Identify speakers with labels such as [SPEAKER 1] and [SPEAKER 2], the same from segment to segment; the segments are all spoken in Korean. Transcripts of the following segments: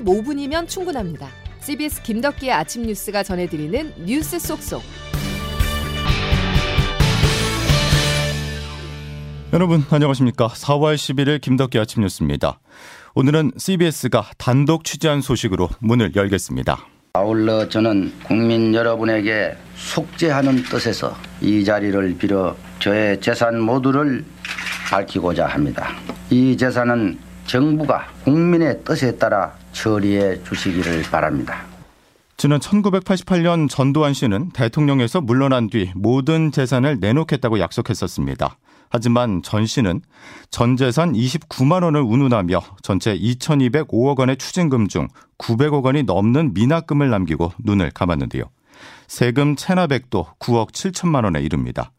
[SPEAKER 1] 15분이면 충분합니다. CBS 김덕기의 아침 뉴스가 전해드리는 뉴스 속속.
[SPEAKER 2] 여러분 안녕하십니까? 4월 11일 김덕기 아침 뉴스입니다. 오늘은 CBS가 단독 취재한 소식으로 문을 열겠습니다.
[SPEAKER 3] 아울러 저는 국민 여러분에게 숙제하는 뜻에서 이 자리를 빌어 저의 재산 모두를 밝히고자 합니다. 이 재산은 정부가 국민의 뜻에 따라 처리해 주시기를 바랍니다.
[SPEAKER 2] 지난 1988년 전두환 씨는 대통령에서 물러난 뒤 모든 재산을 내놓겠다고 약속했었습니다. 하지만 전 씨는 전 재산 29만 원을 운운하며 전체 2,205억 원의 추징금 중 900억 원이 넘는 미납금을 남기고 눈을 감았는데요. 세금 체납액도 9억 7천만 원에 이릅니다.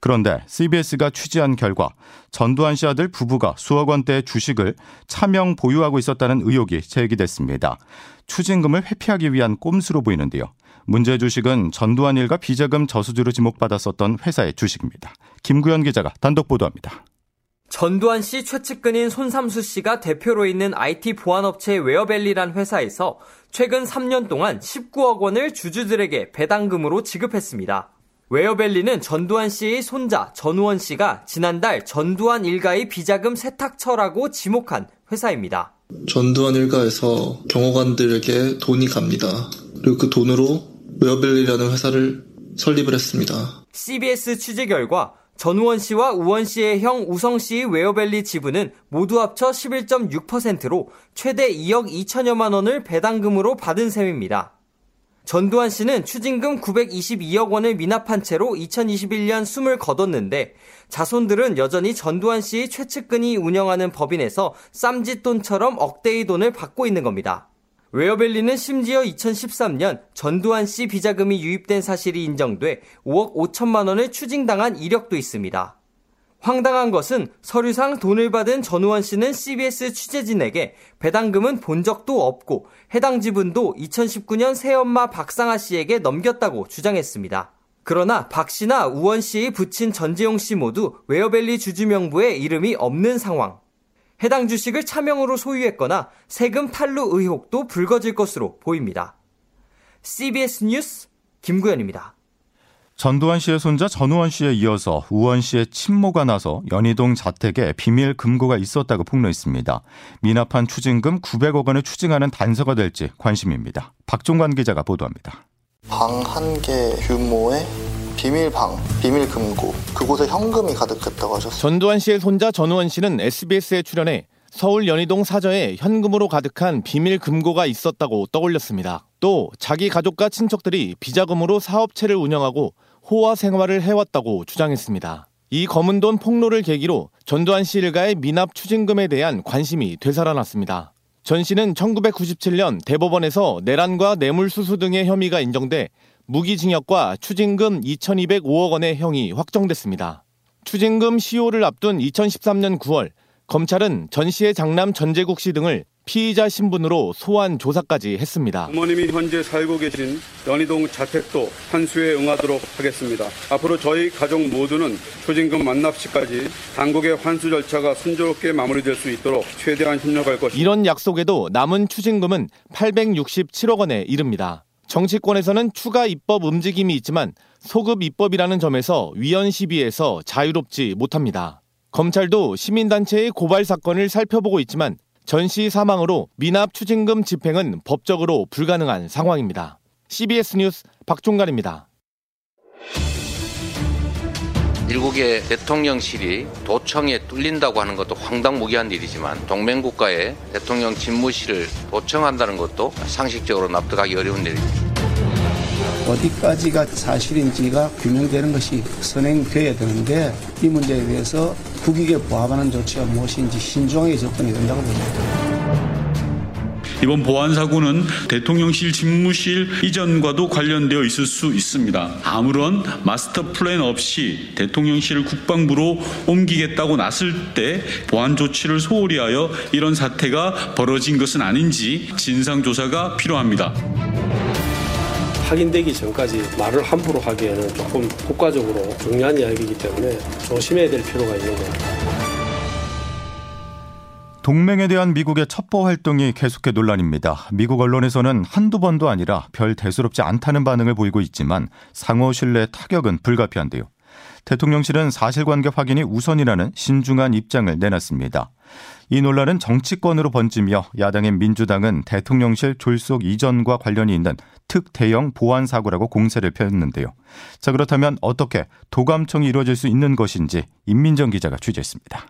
[SPEAKER 2] 그런데 CBS가 취재한 결과 전두환 씨 아들 부부가 수억 원대의 주식을 차명 보유하고 있었다는 의혹이 제기됐습니다. 추징금을 회피하기 위한 꼼수로 보이는데요. 문제 주식은 전두환 일가 비자금 저수지로 지목받았었던 회사의 주식입니다. 김구현 기자가 단독 보도합니다.
[SPEAKER 4] 전두환 씨 최측근인 손삼수 씨가 대표로 있는 IT 보안업체 웨어벨리란 회사에서 최근 3년 동안 19억 원을 주주들에게 배당금으로 지급했습니다. 웨어벨리는 전두환 씨의 손자 전우원 씨가 지난달 전두환 일가의 비자금 세탁처라고 지목한 회사입니다.
[SPEAKER 5] 전두환 일가에서 경호관들에게 돈이 갑니다. 그리고 그 돈으로 웨어벨리라는 회사를 설립을 했습니다.
[SPEAKER 4] CBS 취재 결과 전우원 씨와 우원 씨의 형 우성 씨의 웨어벨리 지분은 모두 합쳐 11.6%로 최대 2억 2천여만 원을 배당금으로 받은 셈입니다. 전두환 씨는 추징금 922억 원을 미납한 채로 2021년 숨을 거뒀는데 자손들은 여전히 전두환 씨의 최측근이 운영하는 법인에서 쌈짓돈처럼 억대의 돈을 받고 있는 겁니다. 웨어벨리는 심지어 2013년 전두환 씨 비자금이 유입된 사실이 인정돼 5억 5천만 원을 추징당한 이력도 있습니다. 황당한 것은 서류상 돈을 받은 전우원 씨는 CBS 취재진에게 배당금은 본 적도 없고 해당 지분도 2019년 새엄마 박상아 씨에게 넘겼다고 주장했습니다. 그러나 박 씨나 우원 씨의 부친 전재용 씨 모두 웨어벨리 주주 명부에 이름이 없는 상황. 해당 주식을 차명으로 소유했거나 세금 탈루 의혹도 불거질 것으로 보입니다. CBS 뉴스 김구현입니다.
[SPEAKER 2] 전두환 씨의 손자 전우원 씨에 이어서 우원 씨의 친모가 나서 연희동 자택에 비밀 금고가 있었다고 폭로했습니다. 미납한 추징금 900억 원을 추징하는 단서가 될지 관심입니다. 박종관 기자가 보도합니다.
[SPEAKER 5] 방 한 개 규모의 비밀 방, 비밀 금고, 그곳에 현금이 가득했다고 하셨어요.
[SPEAKER 6] 전두환 씨의 손자 전우원 씨는 SBS에 출연해 서울 연희동 사저에 현금으로 가득한 비밀 금고가 있었다고 떠올렸습니다. 또 자기 가족과 친척들이 비자금으로 사업체를 운영하고 호화 생활을 해왔다고 주장했습니다. 이 검은 돈 폭로를 계기로 전두환 씨 일가의 미납 추징금에 대한 관심이 되살아났습니다. 전 씨는 1997년 대법원에서 내란과 뇌물수수 등의 혐의가 인정돼 무기징역과 추징금 2,205억 원의 형이 확정됐습니다. 추징금 시효를 앞둔 2013년 9월 검찰은 전 씨의 장남 전재국 씨 등을 피의자 신분으로 소환 조사까지 했습니다.
[SPEAKER 7] 부모님이 현재 살고 계신 연희동 자택도 환수에 응하도록 하겠습니다. 앞으로 저희 가족 모두는 추징금 만납 시까지 당국의 환수 절차가 순조롭게 마무리될 수 있도록 최대한 협력할 것입니다.
[SPEAKER 6] 이런 약속에도 남은 추징금은 867억 원에 이릅니다. 정치권에서는 추가 입법 움직임이 있지만 소급 입법이라는 점에서 위헌 시비에서 자유롭지 못합니다. 검찰도 시민단체의 고발 사건을 살펴보고 있지만 전시 사망으로 미납 추징금 집행은 법적으로 불가능한 상황입니다. CBS 뉴스 박종관입니다.
[SPEAKER 8] 일국의 대통령실이 도청에 뚫린다고 하는 것도 황당무계한 일이지만 동맹국가의 대통령 집무실을 도청한다는 것도 상식적으로 납득하기 어려운 일입니다.
[SPEAKER 9] 어디까지가 사실인지가 규명되는 것이 선행되어야 되는데 이 문제에 대해서 국익에 부합하는 조치가 무엇인지 신중하게 접근해야 된다고 봅니다.
[SPEAKER 10] 이번 보안 사고는 대통령실 집무실 이전과도 관련되어 있을 수 있습니다. 아무런 마스터 플랜 없이 대통령실을 국방부로 옮기겠다고 나설 때 보안 조치를 소홀히 하여 이런 사태가 벌어진 것은 아닌지 진상 조사가 필요합니다.
[SPEAKER 11] 확인되기 전까지 말을 함부로 하기에는 조금 국가적으로 중요한 이야기이기 때문에 조심해야 될 필요가 있는 것 같습니다.
[SPEAKER 2] 동맹에 대한 미국의 첩보 활동이 계속해 논란입니다. 미국 언론에서는 한두 번도 아니라 별 대수롭지 않다는 반응을 보이고 있지만 상호 신뢰 타격은 불가피한데요. 대통령실은 사실관계 확인이 우선이라는 신중한 입장을 내놨습니다. 이 논란은 정치권으로 번지며 야당의 민주당은 대통령실 졸속 이전과 관련이 있는 특대형 보안 사고라고 공세를 폈는데요. 자 그렇다면 어떻게 도감청이 이루어질 수 있는 것인지 임민정 기자가 취재했습니다.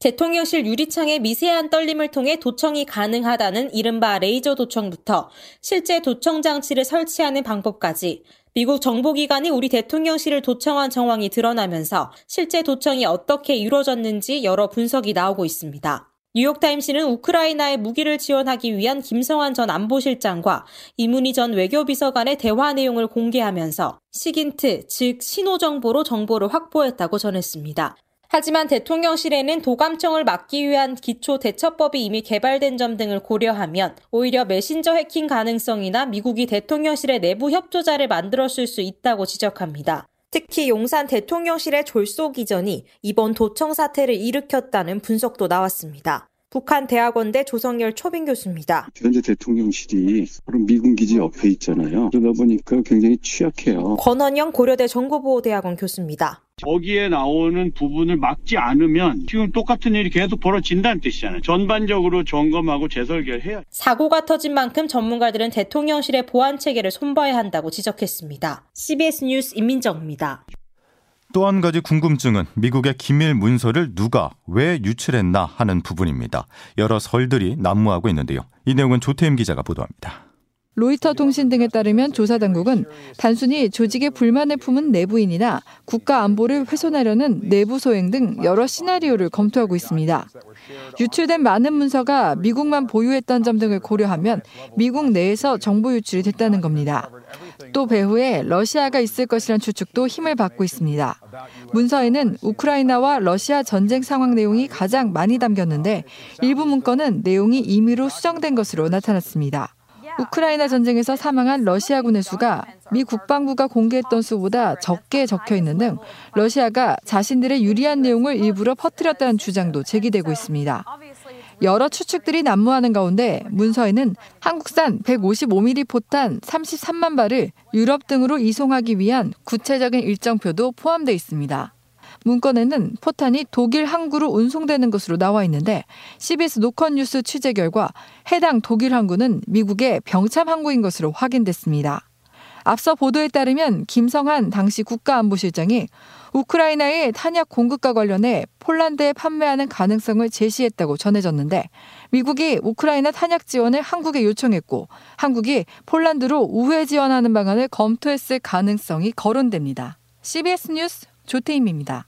[SPEAKER 12] 대통령실 유리창의 미세한 떨림을 통해 도청이 가능하다는 이른바 레이저 도청부터 실제 도청 장치를 설치하는 방법까지 미국 정보기관이 우리 대통령실을 도청한 정황이 드러나면서 실제 도청이 어떻게 이루어졌는지 여러 분석이 나오고 있습니다. 뉴욕타임스는 우크라이나에 무기를 지원하기 위한 김성환 전 안보실장과 이문희 전 외교비서관의 대화 내용을 공개하면서 시긴트, 즉 신호정보로 정보를 확보했다고 전했습니다. 하지만 대통령실에는 도감청을 막기 위한 기초 대처법이 이미 개발된 점 등을 고려하면 오히려 메신저 해킹 가능성이나 미국이 대통령실의 내부 협조자를 만들었을 수 있다고 지적합니다. 특히 용산 대통령실의 졸속 이전이 이번 도청 사태를 일으켰다는 분석도 나왔습니다. 북한 대학원대 조성열 초빙 교수입니다.
[SPEAKER 13] 현재 대통령실이 미군 기지 옆에 있잖아요. 그러다 보니까 굉장히 취약해요.
[SPEAKER 12] 권원영 고려대 정보보호대학원 교수입니다.
[SPEAKER 14] 거기에 나오는 부분을 막지 않으면 지금 똑같은 일이 계속 벌어진다는 뜻이잖아요. 전반적으로 점검하고 재설계를 해야.
[SPEAKER 12] 사고가 터진 만큼 전문가들은 대통령실의 보안 체계를 손봐야 한다고 지적했습니다. CBS 뉴스 임민정입니다.
[SPEAKER 2] 또 한 가지 궁금증은 미국의 기밀 문서를 누가 왜 유출했나 하는 부분입니다. 여러 설들이 난무하고 있는데요. 이 내용은 조태임 기자가 보도합니다.
[SPEAKER 15] 로이터 통신 등에 따르면 조사 당국은 단순히 조직의 불만을 품은 내부인이나 국가 안보를 훼손하려는 내부 소행 등 여러 시나리오를 검토하고 있습니다. 유출된 많은 문서가 미국만 보유했던 점 등을 고려하면 미국 내에서 정보 유출이 됐다는 겁니다. 또 배후에 러시아가 있을 것이란 추측도 힘을 받고 있습니다. 문서에는 우크라이나와 러시아 전쟁 상황 내용이 가장 많이 담겼는데 일부 문건은 내용이 임의로 수정된 것으로 나타났습니다. 우크라이나 전쟁에서 사망한 러시아군의 수가 미 국방부가 공개했던 수보다 적게 적혀 있는 등 러시아가 자신들의 유리한 내용을 일부러 퍼뜨렸다는 주장도 제기되고 있습니다. 여러 추측들이 난무하는 가운데 문서에는 한국산 155mm 포탄 33만 발을 유럽 등으로 이송하기 위한 구체적인 일정표도 포함되어 있습니다. 문건에는 포탄이 독일 항구로 운송되는 것으로 나와 있는데 CBS 노컷 뉴스 취재 결과 해당 독일 항구는 미국의 병참 항구인 것으로 확인됐습니다. 앞서 보도에 따르면 김성한 당시 국가안보실장이 우크라이나의 탄약 공급과 관련해 폴란드에 판매하는 가능성을 제시했다고 전해졌는데 미국이 우크라이나 탄약 지원을 한국에 요청했고 한국이 폴란드로 우회 지원하는 방안을 검토했을 가능성이 거론됩니다. CBS 뉴스 조태임입니다.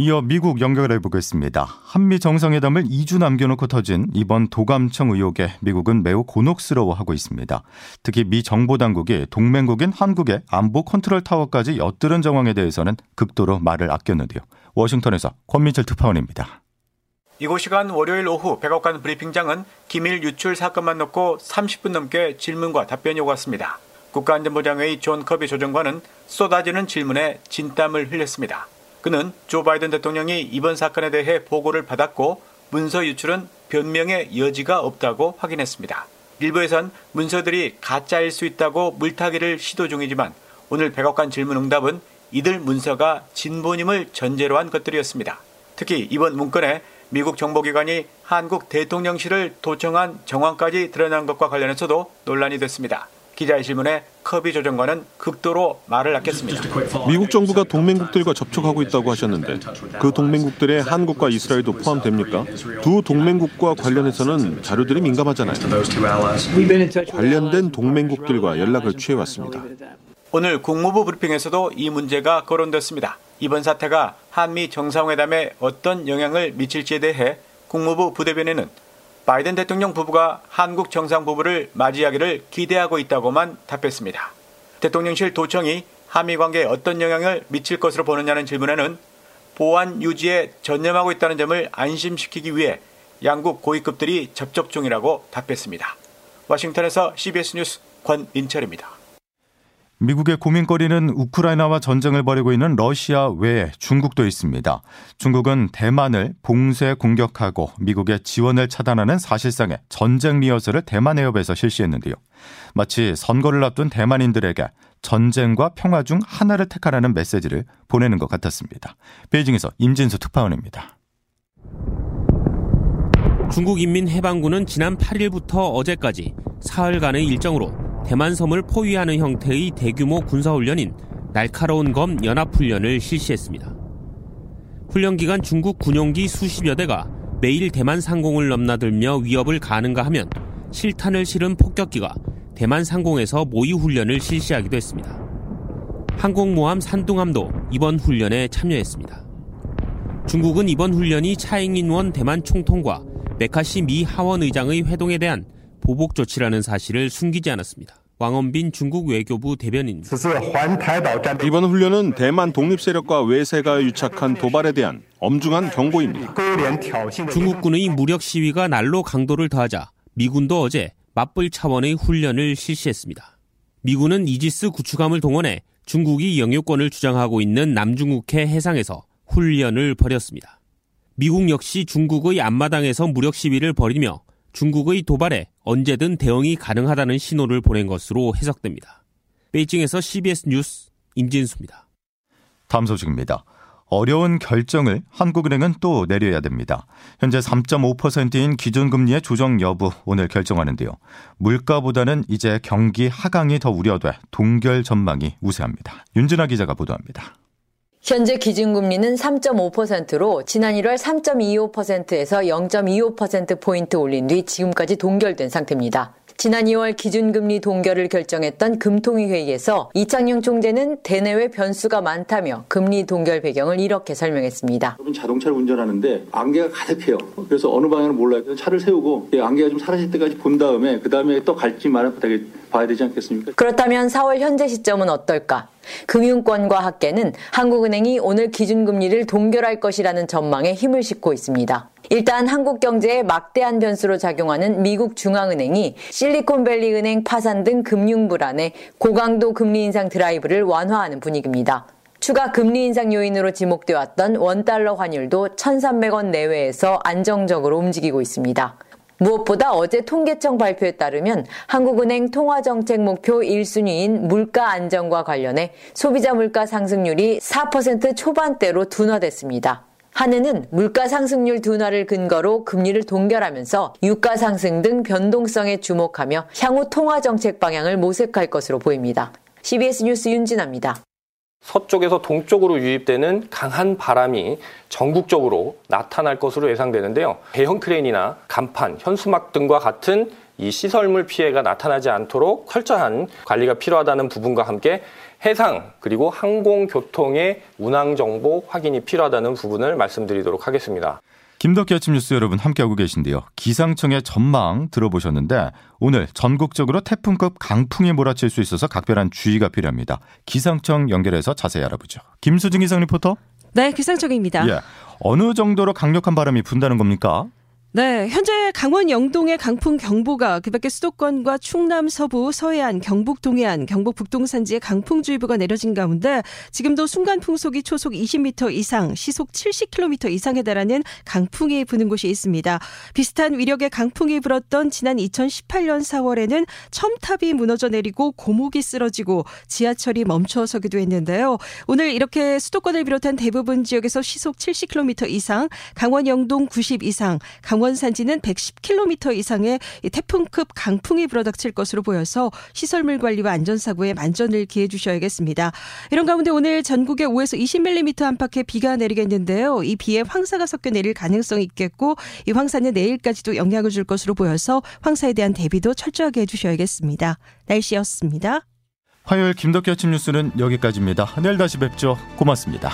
[SPEAKER 2] 이어 미국 연결해 보겠습니다. 한미 정상회담을 2주 남겨놓고 터진 이번 도감청 의혹에 미국은 매우 곤혹스러워하고 있습니다. 특히 미 정보당국이 동맹국인 한국의 안보 컨트롤 타워까지 엿들은 정황에 대해서는 극도로 말을 아꼈는데요. 워싱턴에서 권민철 특파원입니다.
[SPEAKER 16] 이곳 시간 월요일 오후 백악관 브리핑장은 기밀 유출 사건만 놓고 30분 넘게 질문과 답변이 오갔습니다. 국가안전보장회의 존 커비 조정관은 쏟아지는 질문에 진땀을 흘렸습니다. 그는 조 바이든 대통령이 이번 사건에 대해 보고를 받았고 문서 유출은 변명의 여지가 없다고 확인했습니다. 일부에선 문서들이 가짜일 수 있다고 물타기를 시도 중이지만 오늘 백악관 질문 응답은 이들 문서가 진본임을 전제로 한 것들이었습니다. 특히 이번 문건에 미국 정보기관이 한국 대통령실을 도청한 정황까지 드러난 것과 관련해서도 논란이 됐습니다. 기자의 질문에 커비 조정관은 극도로 말을 아꼈습니다.
[SPEAKER 17] 미국 정부가 동맹국들과 접촉하고 있다고 하셨는데 그 동맹국들의 한국과 이스라엘도 포함됩니까? 두 동맹국과 관련해서는 자료들이 민감하잖아요. 관련된 동맹국들과 연락을 취해왔습니다.
[SPEAKER 16] 오늘 국무부 브리핑에서도 이 문제가 거론됐습니다. 이번 사태가 한미 정상회담에 어떤 영향을 미칠지에 대해 국무부 부대변인은 바이든 대통령 부부가 한국 정상 부부를 맞이하기를 기대하고 있다고만 답했습니다. 대통령실 도청이 한미 관계에 어떤 영향을 미칠 것으로 보느냐는 질문에는 보안 유지에 전념하고 있다는 점을 안심시키기 위해 양국 고위급들이 접촉 중이라고 답했습니다. 워싱턴에서 CBS 뉴스 권민철입니다.
[SPEAKER 2] 미국의 고민거리는 우크라이나와 전쟁을 벌이고 있는 러시아 외에 중국도 있습니다. 중국은 대만을 봉쇄 공격하고 미국의 지원을 차단하는 사실상의 전쟁 리허설을 대만 해협에서 실시했는데요. 마치 선거를 앞둔 대만인들에게 전쟁과 평화 중 하나를 택하라는 메시지를 보내는 것 같았습니다. 베이징에서 임진수 특파원입니다.
[SPEAKER 18] 중국 인민해방군은 지난 8일부터 어제까지 사흘간의 일정으로 대만 섬을 포위하는 형태의 대규모 군사훈련인 날카로운 검 연합훈련을 실시했습니다. 훈련 기간 중국 군용기 수십여 대가 매일 대만 상공을 넘나들며 위협을 가능가하면 실탄을 실은 폭격기가 대만 상공에서 모의 훈련을 실시하기도 했습니다. 항공모함 산둥함도 이번 훈련에 참여했습니다. 중국은 이번 훈련이 차잉인원 대만 총통과 메카시 미 하원 의장의 회동에 대한 보복 조치라는 사실을 숨기지 않았습니다. 왕원빈 중국 외교부 대변인입니다.
[SPEAKER 17] 이번 훈련은 대만 독립 세력과 외세가 유착한 도발에 대한 엄중한 경고입니다.
[SPEAKER 18] 중국군의 무력 시위가 날로 강도를 더하자 미군도 어제 맞불 차원의 훈련을 실시했습니다. 미군은 이지스 구축함을 동원해 중국이 영유권을 주장하고 있는 남중국해 해상에서 훈련을 벌였습니다. 미국 역시 중국의 앞마당에서 무력 시위를 벌이며 중국의 도발에 언제든 대응이 가능하다는 신호를 보낸 것으로 해석됩니다. 베이징에서 CBS 뉴스 임진수입니다.
[SPEAKER 2] 다음 소식입니다. 어려운 결정을 한국은행은 또 내려야 됩니다. 현재 3.5%인 기준금리의 조정 여부 오늘 결정하는데요. 물가보다는 이제 경기 하강이 더 우려돼 동결 전망이 우세합니다. 윤진아 기자가 보도합니다.
[SPEAKER 19] 현재 기준금리는 3.5%로 지난 1월 3.25%에서 0.25%포인트 올린 뒤 지금까지 동결된 상태입니다. 지난 2월 기준금리 동결을 결정했던 금통위 회의에서 이창용 총재는 대내외 변수가 많다며 금리 동결 배경을 이렇게 설명했습니다.
[SPEAKER 20] 여러분 자동차를 운전하는데 안개가 가득해요. 그래서 어느 방향을 몰라요. 차를 세우고 안개가 좀 사라질 때까지 본 다음에 그 다음에 또 갈지 말아 봐야 되지 않겠습니까?
[SPEAKER 19] 그렇다면 4월 현재 시점은 어떨까? 금융권과 학계는 한국은행이 오늘 기준금리를 동결할 것이라는 전망에 힘을 싣고 있습니다. 일단 한국 경제에 막대한 변수로 작용하는 미국 중앙은행이 실리콘밸리 은행 파산 등 금융 불안에 고강도 금리 인상 드라이브를 완화하는 분위기입니다. 추가 금리 인상 요인으로 지목돼 왔던 원달러 환율도 1,300원 내외에서 안정적으로 움직이고 있습니다. 무엇보다 어제 통계청 발표에 따르면 한국은행 통화정책 목표 1순위인 물가 안정과 관련해 소비자 물가 상승률이 4% 초반대로 둔화됐습니다. 한은은 물가 상승률 둔화를 근거로 금리를 동결하면서 유가 상승 등 변동성에 주목하며 향후 통화 정책 방향을 모색할 것으로 보입니다. CBS 뉴스 윤진아입니다.
[SPEAKER 21] 서쪽에서 동쪽으로 유입되는 강한 바람이 전국적으로 나타날 것으로 예상되는데요. 대형 크레인이나 간판, 현수막 등과 같은 이 시설물 피해가 나타나지 않도록 철저한 관리가 필요하다는 부분과 함께 해상 그리고 항공교통의 운항 정보 확인이 필요하다는 부분을 말씀드리도록 하겠습니다.
[SPEAKER 2] 김덕기 아침 뉴스 여러분 함께하고 계신데요. 기상청의 전망 들어보셨는데 오늘 전국적으로 태풍급 강풍이 몰아칠 수 있어서 각별한 주의가 필요합니다. 기상청 연결해서 자세히 알아보죠. 김수진 기상 리포터.
[SPEAKER 22] 네, 기상청입니다.
[SPEAKER 2] 예. 어느 정도로 강력한 바람이 분다는 겁니까?
[SPEAKER 22] 네, 현재 강원 영동에 강풍 경보가 그밖에 수도권과 충남 서부, 서해안, 경북 동해안, 경북 북동 산지에 강풍주의보가 내려진 가운데 지금도 순간 풍속이 초속 20m 이상, 시속 70km 이상에 달하는 강풍이 부는 곳이 있습니다. 비슷한 위력의 강풍이 불었던 지난 2018년 4월에는 첨탑이 무너져 내리고 고목이 쓰러지고 지하철이 멈춰서기도 했는데요. 오늘 이렇게 수도권을 비롯한 대부분 지역에서 시속 70km 이상, 강원 영동 90 이상, 강원 강원 산지는 110km 이상의 태풍급 강풍이 불어닥칠 것으로 보여서 시설물 관리와 안전 사고에 만전을 기해 주셔야겠습니다. 이런 가운데 오늘 전국에 5에서 20mm 안팎의 비가 내리겠는데요. 이 비에 황사가 섞여 내릴 가능성이 있겠고 이 황사는 내일까지도 영향을 줄 것으로 보여서 황사에 대한 대비도 철저하게 해주셔야겠습니다. 날씨였습니다.
[SPEAKER 2] 화요일 김덕기 아침 뉴스는 여기까지입니다. 내일 다시 뵙죠. 고맙습니다.